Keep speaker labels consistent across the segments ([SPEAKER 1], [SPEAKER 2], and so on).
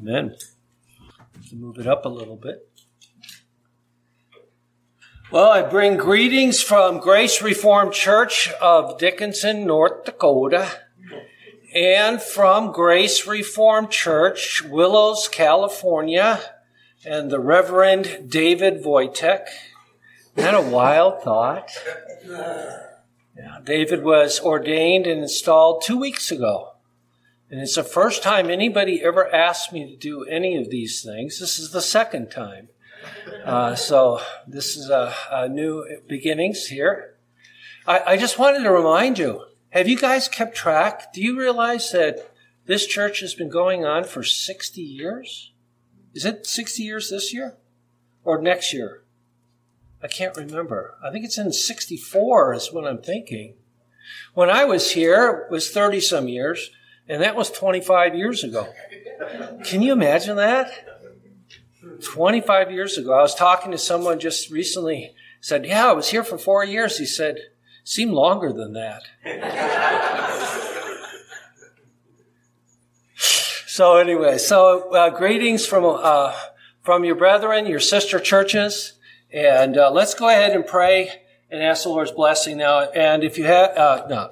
[SPEAKER 1] Amen. To move it up a little bit. Well, I bring greetings from Grace Reformed Church of Dickinson, North Dakota, and from Grace Reformed Church, Willows, California, and the Reverend David Voytek. That a wild thought? Yeah, David was ordained and installed two weeks ago. And it's the first time anybody ever asked me to do any of these things. This is the second time. Uh, so this is a, a, new beginnings here. I, I just wanted to remind you, have you guys kept track? Do you realize that this church has been going on for 60 years? Is it 60 years this year or next year? I can't remember. I think it's in 64 is what I'm thinking. When I was here, it was 30 some years, and that was 25 years ago. Can you imagine that? 25 years ago, I was talking to someone just recently, said, Yeah, I was here for four years. He said, Seemed longer than that. so, anyway, so uh, greetings from, uh, from your brethren, your sister churches, and uh, let's go ahead and pray and ask the Lord's blessing now. And if you have, uh, no,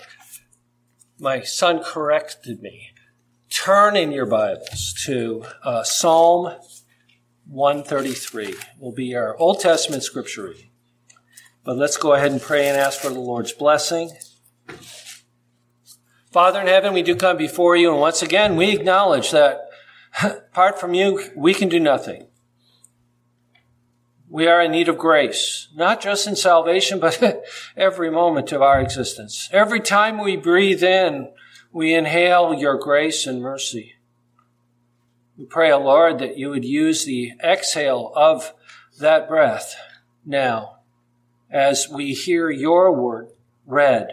[SPEAKER 1] my son corrected me. Turn in your Bibles to uh, Psalm 133 will be our Old Testament scripture reading. But let's go ahead and pray and ask for the Lord's blessing. Father in heaven, we do come before you, and once again, we acknowledge that apart from you, we can do nothing. We are in need of grace, not just in salvation, but every moment of our existence. Every time we breathe in, we inhale your grace and mercy. We pray, O oh Lord, that you would use the exhale of that breath now as we hear your word read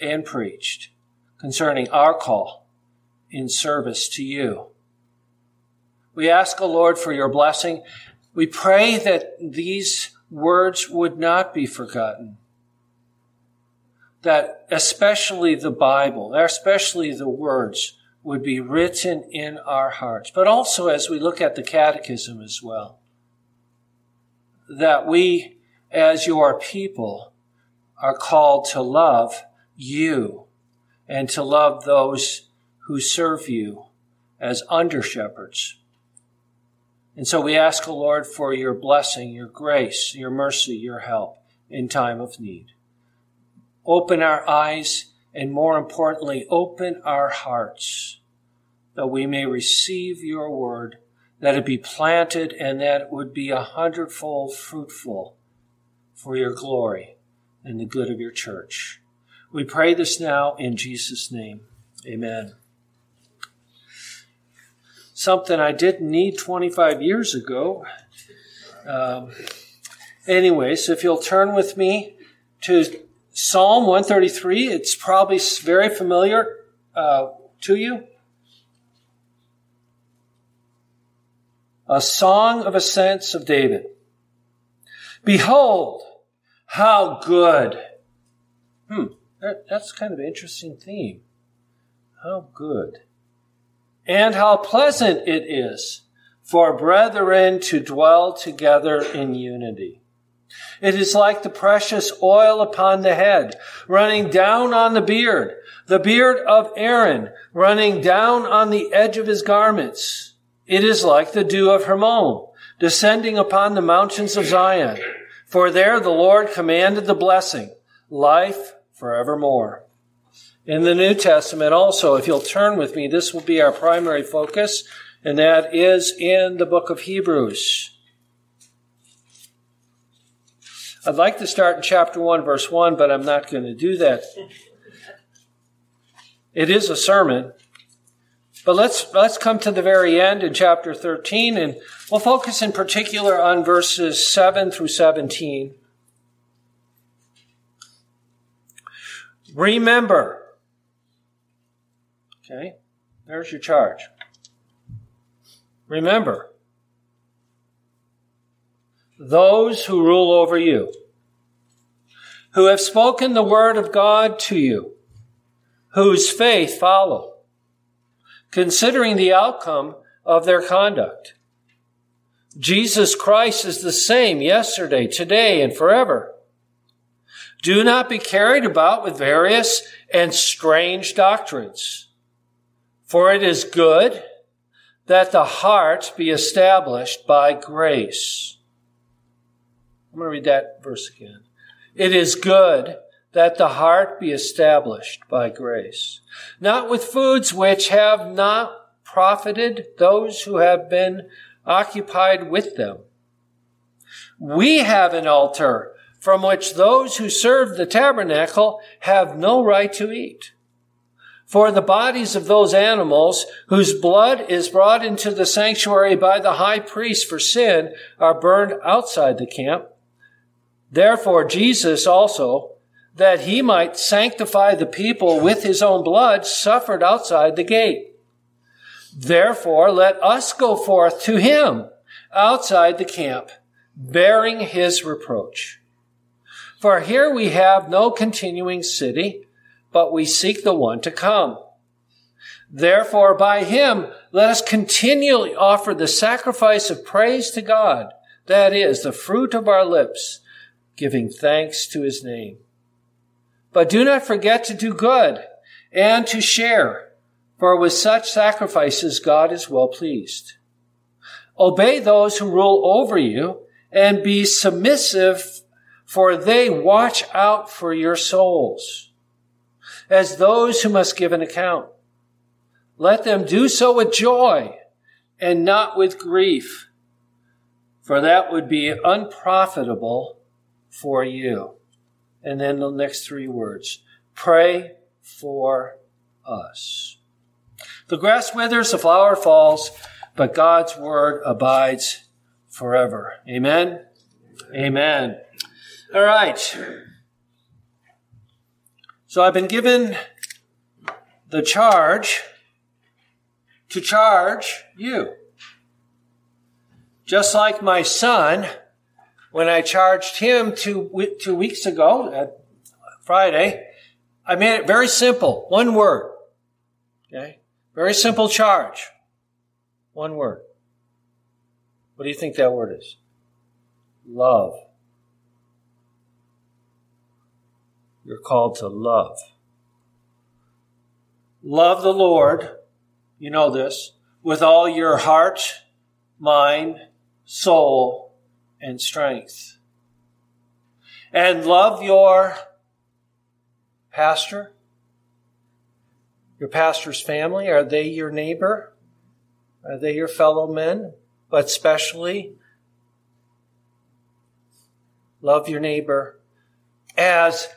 [SPEAKER 1] and preached concerning our call in service to you. We ask, O oh Lord, for your blessing. We pray that these words would not be forgotten. That especially the Bible, especially the words, would be written in our hearts, but also as we look at the catechism as well, that we, as your people, are called to love you and to love those who serve you as under shepherds. And so we ask, O Lord, for your blessing, your grace, your mercy, your help in time of need. Open our eyes and more importantly, open our hearts that we may receive your word, that it be planted and that it would be a hundredfold fruitful for your glory and the good of your church. We pray this now in Jesus' name. Amen. Something I didn't need 25 years ago. Um, anyways, if you'll turn with me to Psalm 133. It's probably very familiar uh, to you. A song of ascents of David. Behold, how good. Hmm, that, that's kind of an interesting theme. How good. And how pleasant it is for brethren to dwell together in unity. It is like the precious oil upon the head, running down on the beard, the beard of Aaron, running down on the edge of his garments. It is like the dew of Hermon, descending upon the mountains of Zion. For there the Lord commanded the blessing, life forevermore. In the New Testament also, if you'll turn with me, this will be our primary focus, and that is in the book of Hebrews. I'd like to start in chapter 1, verse 1, but I'm not going to do that. It is a sermon. But let's, let's come to the very end in chapter 13, and we'll focus in particular on verses 7 through 17. Remember. Okay, there's your charge. Remember those who rule over you, who have spoken the word of God to you, whose faith follow, considering the outcome of their conduct. Jesus Christ is the same yesterday, today, and forever. Do not be carried about with various and strange doctrines, for it is good that the heart be established by grace. I'm going to read that verse again. It is good that the heart be established by grace, not with foods which have not profited those who have been occupied with them. We have an altar from which those who serve the tabernacle have no right to eat. For the bodies of those animals whose blood is brought into the sanctuary by the high priest for sin are burned outside the camp. Therefore, Jesus also, that he might sanctify the people with his own blood, suffered outside the gate. Therefore, let us go forth to him outside the camp, bearing his reproach. For here we have no continuing city, but we seek the one to come. Therefore, by him, let us continually offer the sacrifice of praise to God, that is, the fruit of our lips, giving thanks to his name. But do not forget to do good and to share for with such sacrifices God is well pleased. Obey those who rule over you and be submissive, for they watch out for your souls as those who must give an account. Let them do so with joy and not with grief, for that would be unprofitable for you. And then the next three words pray for us. The grass withers, the flower falls, but God's word abides forever. Amen. Amen. All right. So I've been given the charge to charge you. Just like my son, when I charged him two, two weeks ago, at Friday, I made it very simple. One word. Okay? Very simple charge. One word. What do you think that word is? Love. You're called to love. Love the Lord, you know this, with all your heart, mind, soul, and strength. And love your pastor, your pastor's family? Are they your neighbor? Are they your fellow men? But especially, love your neighbor as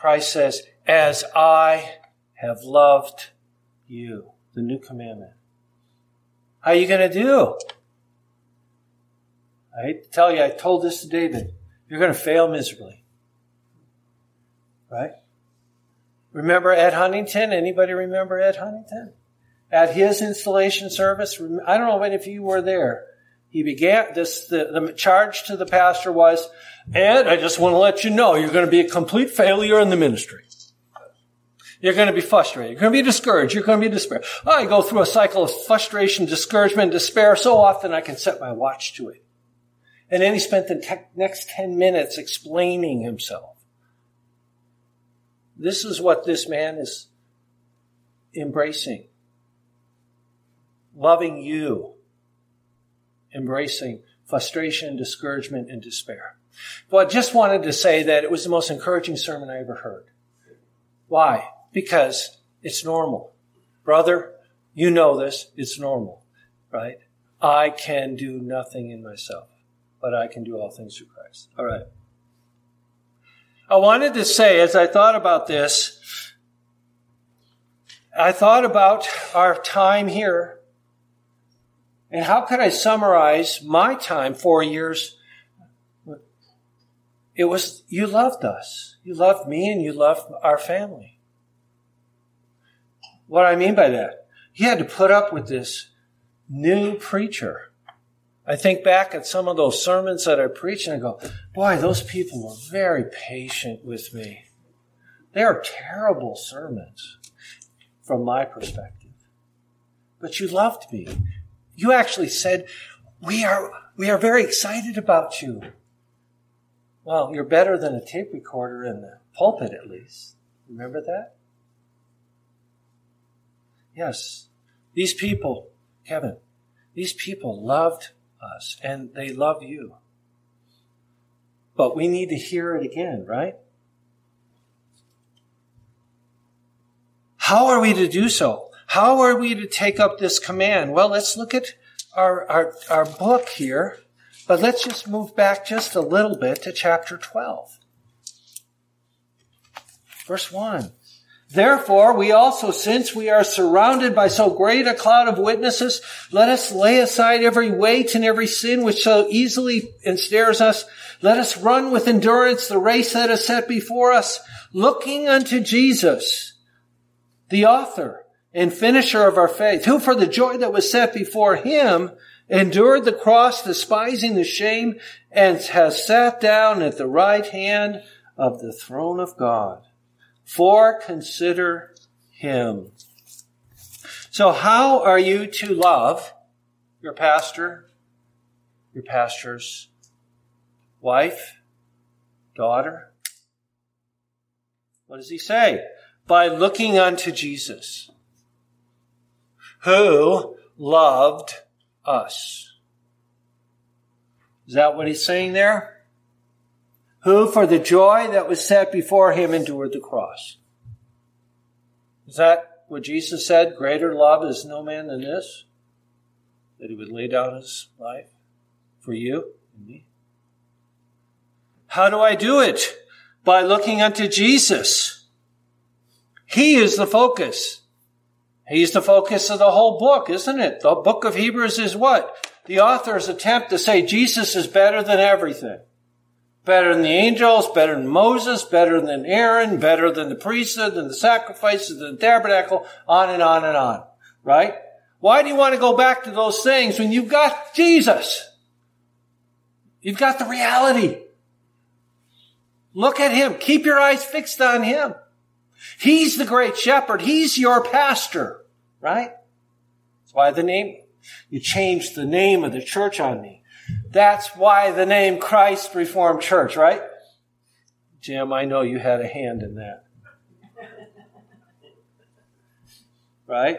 [SPEAKER 1] Christ says, as I have loved you. The new commandment. How are you going to do? I hate to tell you, I told this to David. You're going to fail miserably. Right? Remember Ed Huntington? Anybody remember Ed Huntington? At his installation service, I don't know if you were there. He began this, the, the charge to the pastor was, Ed, I just want to let you know you're going to be a complete failure in the ministry. You're going to be frustrated. You're going to be discouraged. You're going to be despair. I go through a cycle of frustration, discouragement, despair so often I can set my watch to it. And then he spent the te- next 10 minutes explaining himself. This is what this man is embracing. Loving you. Embracing frustration, discouragement, and despair. But I just wanted to say that it was the most encouraging sermon I ever heard. Why? Because it's normal. Brother, you know this. It's normal, right? I can do nothing in myself, but I can do all things through Christ. All right. I wanted to say, as I thought about this, I thought about our time here and how could I summarize my time, four years? It was, you loved us. You loved me and you loved our family. What I mean by that? You had to put up with this new preacher I think back at some of those sermons that I preach and I go, boy, those people were very patient with me. They are terrible sermons from my perspective. But you loved me. You actually said, we are, we are very excited about you. Well, you're better than a tape recorder in the pulpit, at least. Remember that? Yes. These people, Kevin, these people loved us and they love you. But we need to hear it again, right? How are we to do so? How are we to take up this command? Well, let's look at our, our, our book here, but let's just move back just a little bit to chapter 12. Verse 1. Therefore, we also, since we are surrounded by so great a cloud of witnesses, let us lay aside every weight and every sin which so easily ensnares us. Let us run with endurance the race that is set before us, looking unto Jesus, the author and finisher of our faith, who for the joy that was set before him endured the cross, despising the shame, and has sat down at the right hand of the throne of God. For consider him. So how are you to love your pastor, your pastor's wife, daughter? What does he say? By looking unto Jesus, who loved us. Is that what he's saying there? who for the joy that was set before him endured the cross. Is that what Jesus said? Greater love is no man than this? That he would lay down his life for you and me? How do I do it? By looking unto Jesus. He is the focus. He's the focus of the whole book, isn't it? The book of Hebrews is what? The author's attempt to say Jesus is better than everything better than the angels, better than Moses, better than Aaron, better than the priesthood, than the sacrifices, than the tabernacle, on and on and on. Right? Why do you want to go back to those things when you've got Jesus? You've got the reality. Look at Him. Keep your eyes fixed on Him. He's the great shepherd. He's your pastor. Right? That's why the name, you changed the name of the church on me. That's why the name Christ Reformed Church, right? Jim, I know you had a hand in that. Right?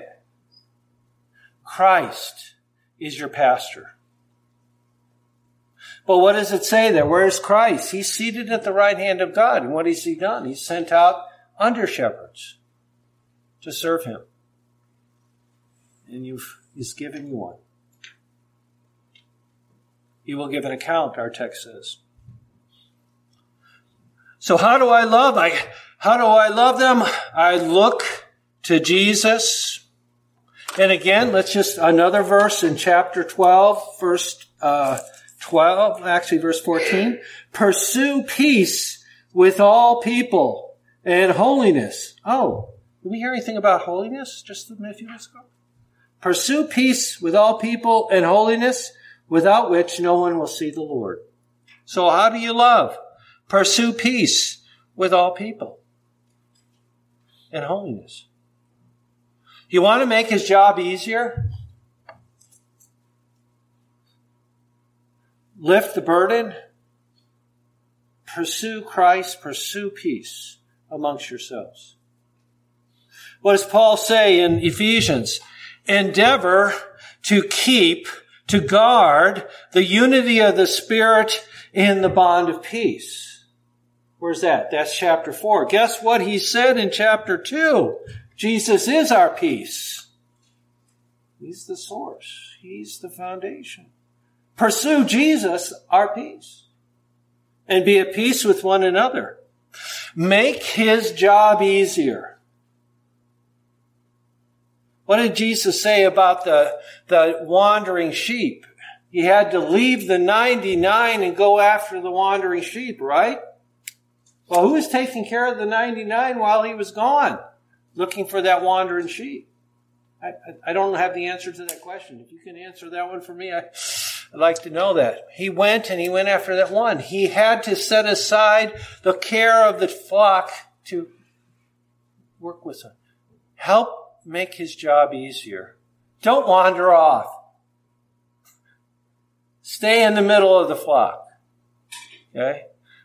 [SPEAKER 1] Christ is your pastor. But what does it say there? Where's Christ? He's seated at the right hand of God. And what has he done? He's sent out under shepherds to serve him. And you've, he's given you one. He will give an account, our text says. So how do I love? I, how do I love them? I look to Jesus. And again, let's just, another verse in chapter 12, verse, uh, 12, actually verse 14. Pursue peace with all people and holiness. Oh, did we hear anything about holiness just a few minutes ago? Pursue peace with all people and holiness, without which no one will see the Lord. So how do you love? Pursue peace with all people and holiness. You want to make his job easier? Lift the burden. Pursue Christ. Pursue peace amongst yourselves. What does Paul say in Ephesians? Endeavor to keep to guard the unity of the Spirit in the bond of peace. Where's that? That's chapter four. Guess what he said in chapter two? Jesus is our peace. He's the source. He's the foundation. Pursue Jesus, our peace. And be at peace with one another. Make his job easier. What did Jesus say about the, the wandering sheep? He had to leave the 99 and go after the wandering sheep, right? Well, who was taking care of the 99 while he was gone? Looking for that wandering sheep. I, I, don't have the answer to that question. If you can answer that one for me, I, I'd like to know that. He went and he went after that one. He had to set aside the care of the flock to work with him. Help make his job easier. Don't wander off. Stay in the middle of the flock. Okay?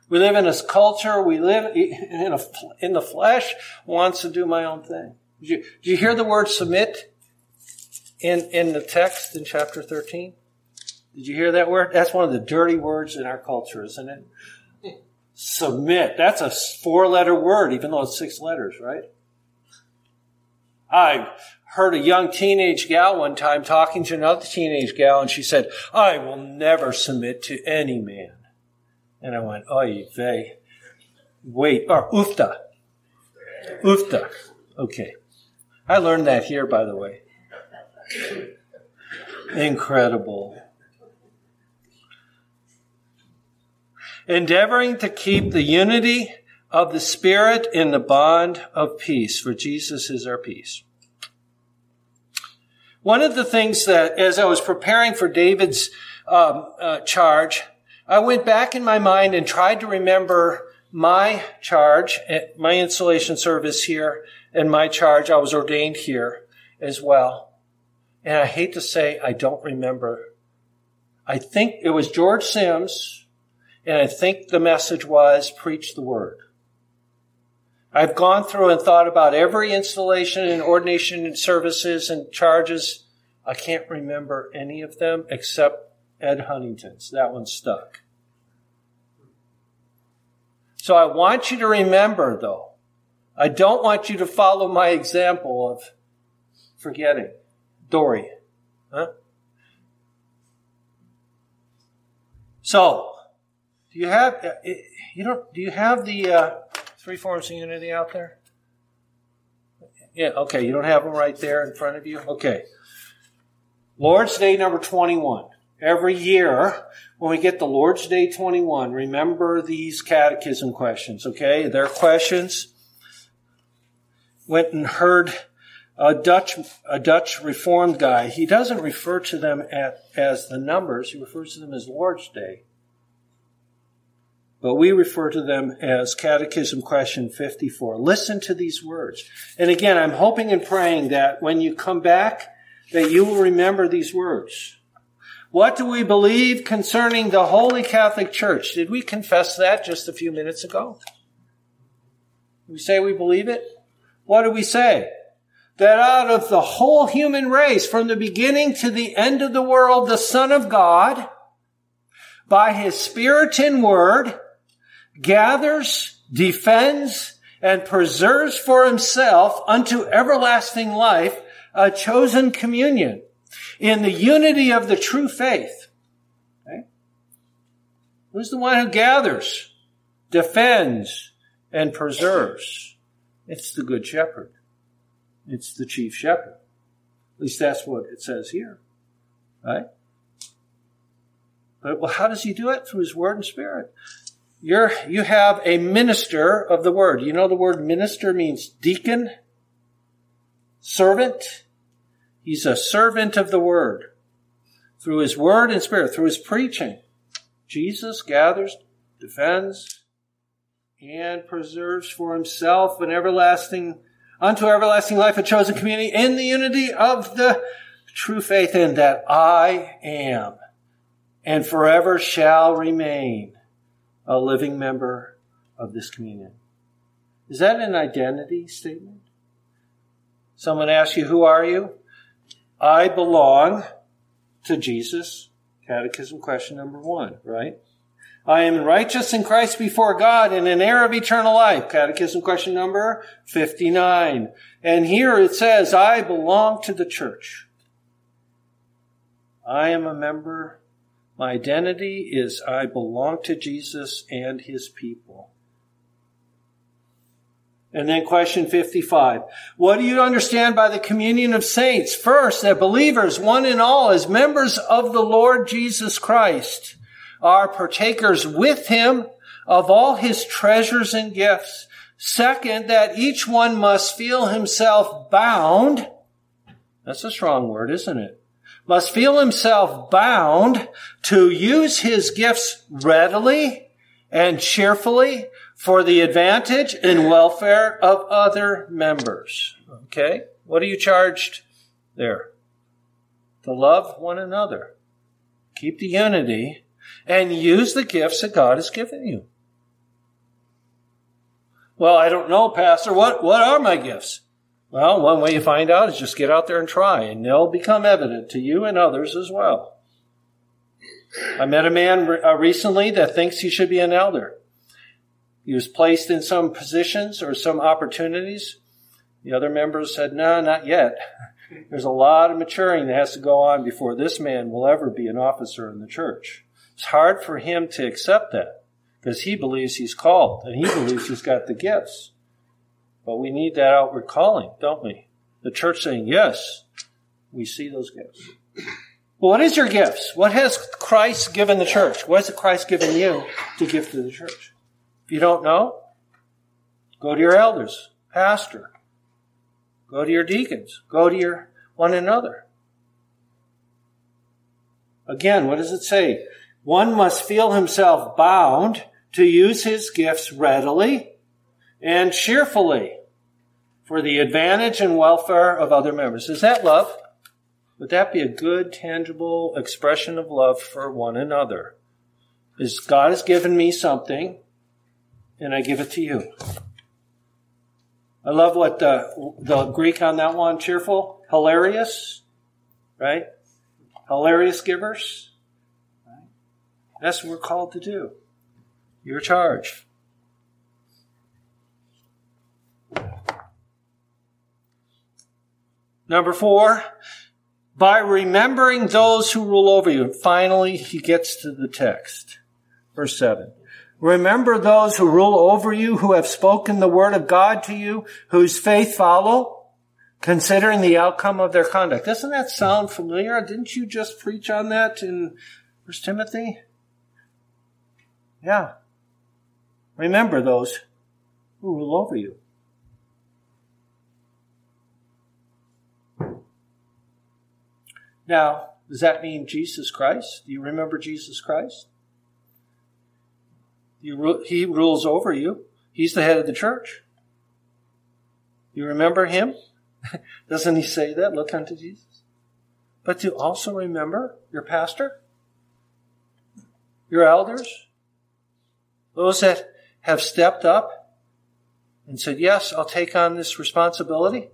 [SPEAKER 1] We live in a culture, we live in, a, in the flesh, wants to do my own thing. Did you, did you hear the word submit in, in the text in chapter 13? Did you hear that word? That's one of the dirty words in our culture, isn't it? Submit. That's a four letter word, even though it's six letters, right? I heard a young teenage gal one time talking to another teenage gal, and she said, I will never submit to any man. And I went, oy vey. Wait, or ufta. Ufta. Okay. I learned that here, by the way. Incredible. Endeavoring to keep the unity of the Spirit in the bond of peace, for Jesus is our peace. One of the things that, as I was preparing for David's um, uh, charge, I went back in my mind and tried to remember my charge, my installation service here, and my charge. I was ordained here as well. And I hate to say, I don't remember. I think it was George Sims, and I think the message was preach the word. I've gone through and thought about every installation and ordination and services and charges. I can't remember any of them except Ed Huntington's. That one stuck. So I want you to remember, though, I don't want you to follow my example of forgetting. Dory. Huh? So, do you have uh, you don't do you have the uh, three forms of unity out there? Yeah, okay, you don't have them right there in front of you? Okay. Lord's Day number 21 every year when we get the Lord's Day 21, remember these catechism questions, okay? They're questions. Went and heard a Dutch, a Dutch Reformed guy. He doesn't refer to them at, as the numbers. He refers to them as Lord's Day. But we refer to them as Catechism Question 54. Listen to these words. And again, I'm hoping and praying that when you come back, that you will remember these words. What do we believe concerning the Holy Catholic Church? Did we confess that just a few minutes ago? We say we believe it? What do we say? That out of the whole human race, from the beginning to the end of the world, the Son of God, by His Spirit and Word, gathers, defends, and preserves for Himself unto everlasting life a chosen communion in the unity of the true faith. Okay? Who's the one who gathers, defends, and preserves? It's the good shepherd. It's the chief shepherd. At least that's what it says here. Right? But well, how does he do it? Through his word and spirit. You're, you have a minister of the word. You know the word minister means deacon, servant, He's a servant of the word. Through his word and spirit, through his preaching, Jesus gathers, defends, and preserves for himself an everlasting, unto everlasting life, a chosen community in the unity of the true faith in that I am and forever shall remain a living member of this communion. Is that an identity statement? Someone asks you, who are you? I belong to Jesus. Catechism question number one, right? I am righteous in Christ before God and an heir of eternal life. Catechism question number 59. And here it says, I belong to the church. I am a member. My identity is I belong to Jesus and his people. And then question 55. What do you understand by the communion of saints? First, that believers, one and all, as members of the Lord Jesus Christ, are partakers with him of all his treasures and gifts. Second, that each one must feel himself bound. That's a strong word, isn't it? Must feel himself bound to use his gifts readily and cheerfully for the advantage and welfare of other members. Okay? What are you charged there? To love one another. keep the unity, and use the gifts that God has given you. Well, I don't know, Pastor. What, what are my gifts? Well, one way you find out is just get out there and try, and they'll become evident to you and others as well. I met a man uh, recently that thinks he should be an elder. He was placed in some positions or some opportunities. The other members said, no, not yet. There's a lot of maturing that has to go on before this man will ever be an officer in the church. It's hard for him to accept that because he believes he's called and he believes he's got the gifts. But we need that outward calling, don't we? The church saying, yes, we see those gifts. Well, what is your gifts? What has Christ given the church? What has Christ given you to give to the church? If you don't know, go to your elders, pastor. Go to your deacons. Go to your one another. Again, what does it say? One must feel himself bound to use his gifts readily and cheerfully for the advantage and welfare of other members. Is that love? Would that be a good, tangible expression of love for one another? Is God has given me something and I give it to you. I love what the, the Greek on that one, cheerful, hilarious, right? Hilarious givers. That's what we're called to do. Your charge. Number four, by remembering those who rule over you. Finally, he gets to the text. Verse 7. Remember those who rule over you, who have spoken the word of God to you, whose faith follow, considering the outcome of their conduct. Doesn't that sound familiar? Didn't you just preach on that in First Timothy? Yeah. Remember those who rule over you. Now, does that mean Jesus Christ? Do you remember Jesus Christ? You, he rules over you. He's the head of the church. You remember him? Doesn't he say that? Look unto Jesus. But to also remember your pastor, your elders, those that have stepped up and said, Yes, I'll take on this responsibility.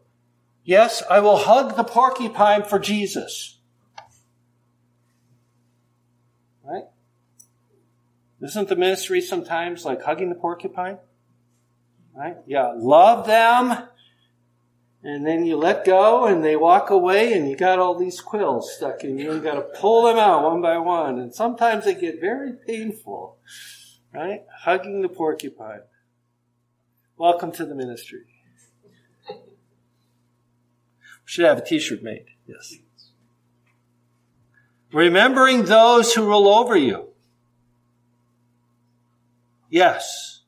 [SPEAKER 1] Yes, I will hug the porcupine for Jesus. Right? Isn't the ministry sometimes like hugging the porcupine? Right? Yeah, love them, and then you let go and they walk away and you got all these quills stuck in you and you got to pull them out one by one. And sometimes they get very painful. Right? Hugging the porcupine. Welcome to the ministry. We should have a t-shirt made. Yes. Remembering those who rule over you. Yes,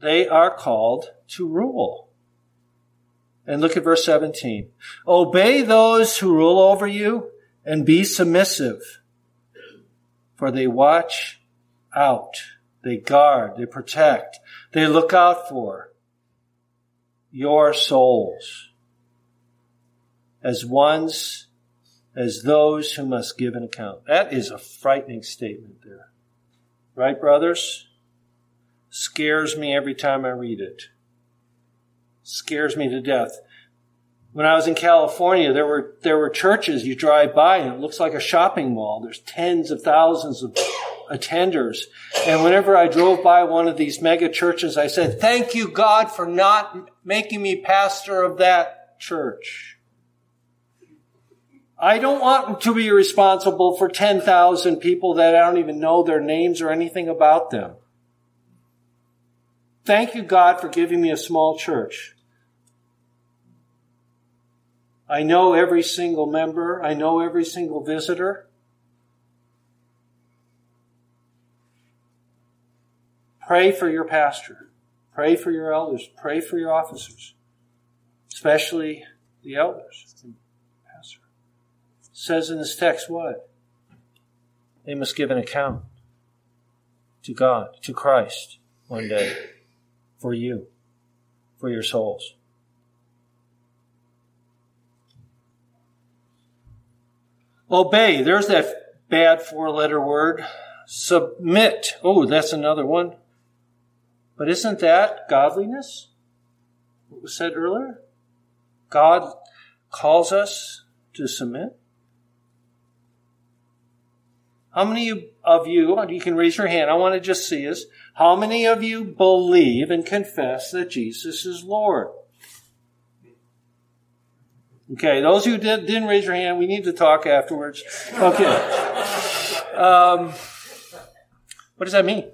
[SPEAKER 1] they are called to rule. And look at verse 17. Obey those who rule over you and be submissive, for they watch out, they guard, they protect, they look out for your souls as ones, as those who must give an account. That is a frightening statement there. Right, brothers? Scares me every time I read it. Scares me to death. When I was in California, there were, there were churches you drive by and it looks like a shopping mall. There's tens of thousands of attenders. And whenever I drove by one of these mega churches, I said, thank you God for not making me pastor of that church. I don't want to be responsible for 10,000 people that I don't even know their names or anything about them. Thank you, God, for giving me a small church. I know every single member. I know every single visitor. Pray for your pastor. Pray for your elders. Pray for your officers, especially the elders. Pastor says in this text what? They must give an account to God, to Christ one day for you, for your souls. Obey. There's that bad four letter word. Submit. Oh, that's another one. But isn't that godliness? What was said earlier? God calls us to submit. How many of you, you can raise your hand, I want to just see us. How many of you believe and confess that Jesus is Lord? Okay, those who did, not raise your hand, we need to talk afterwards. Okay. Um, what does that mean?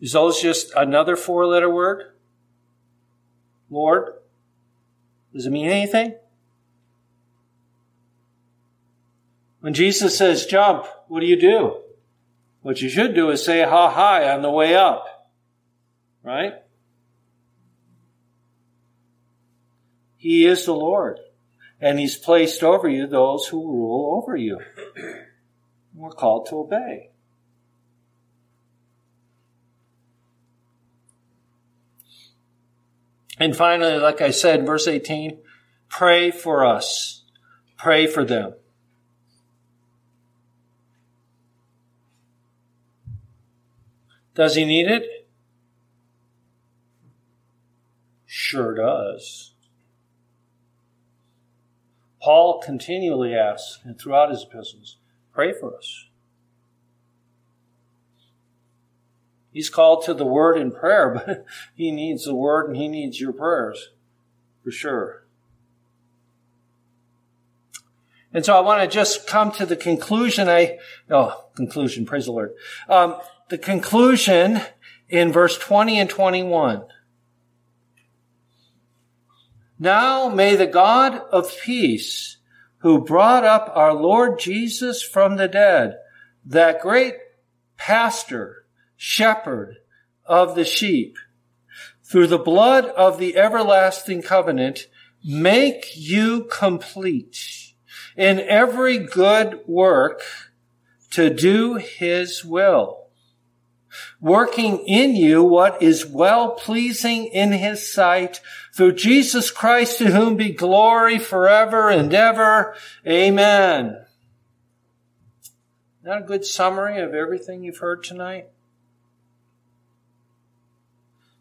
[SPEAKER 1] Is those just another four letter word? Lord? Does it mean anything? When Jesus says jump, what do you do? What you should do is say ha hi on the way up. Right? He is the Lord. And He's placed over you those who rule over you. We're called to obey. And finally, like I said, verse 18, pray for us. Pray for them. Does he need it? Sure does. Paul continually asks, and throughout his epistles, pray for us. He's called to the word in prayer, but he needs the word and he needs your prayers, for sure. And so I want to just come to the conclusion. I, oh, conclusion, praise the Lord. Um, the conclusion in verse 20 and 21. Now may the God of peace, who brought up our Lord Jesus from the dead, that great pastor, shepherd of the sheep, through the blood of the everlasting covenant, make you complete in every good work to do his will working in you what is well pleasing in his sight through Jesus Christ to whom be glory forever and ever. Amen. Not a good summary of everything you've heard tonight?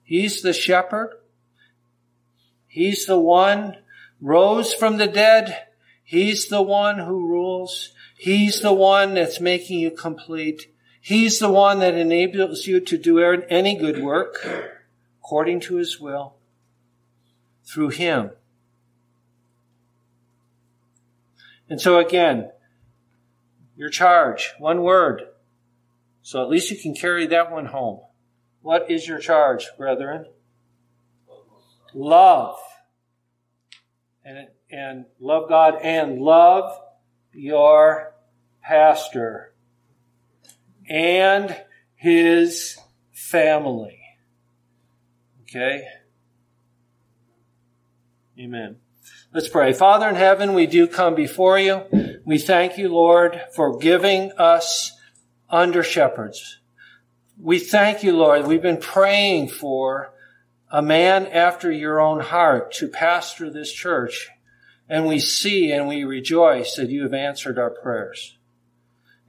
[SPEAKER 1] He's the shepherd. He's the one rose from the dead. He's the one who rules. He's the one that's making you complete. He's the one that enables you to do any good work according to his will through him. And so again, your charge, one word. So at least you can carry that one home. What is your charge, brethren? Love. And, and love God and love your pastor and his family. Okay? Amen. Let's pray. Father in heaven, we do come before you. We thank you, Lord, for giving us under shepherds. We thank you, Lord. We've been praying for a man after your own heart to pastor this church. And we see and we rejoice that you have answered our prayers.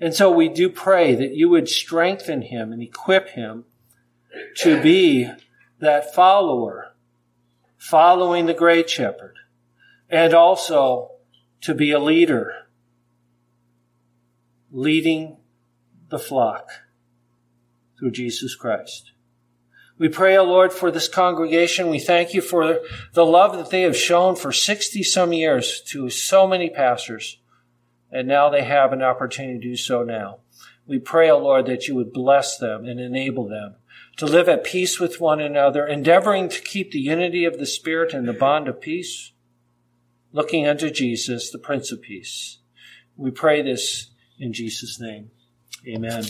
[SPEAKER 1] And so we do pray that you would strengthen him and equip him to be that follower, following the great shepherd, and also to be a leader, leading the flock through Jesus Christ. We pray, O Lord, for this congregation. We thank you for the love that they have shown for 60 some years to so many pastors and now they have an opportunity to do so now. We pray, O oh Lord, that you would bless them and enable them to live at peace with one another, endeavoring to keep the unity of the Spirit and the bond of peace, looking unto Jesus, the Prince of Peace. We pray this in Jesus' name. Amen.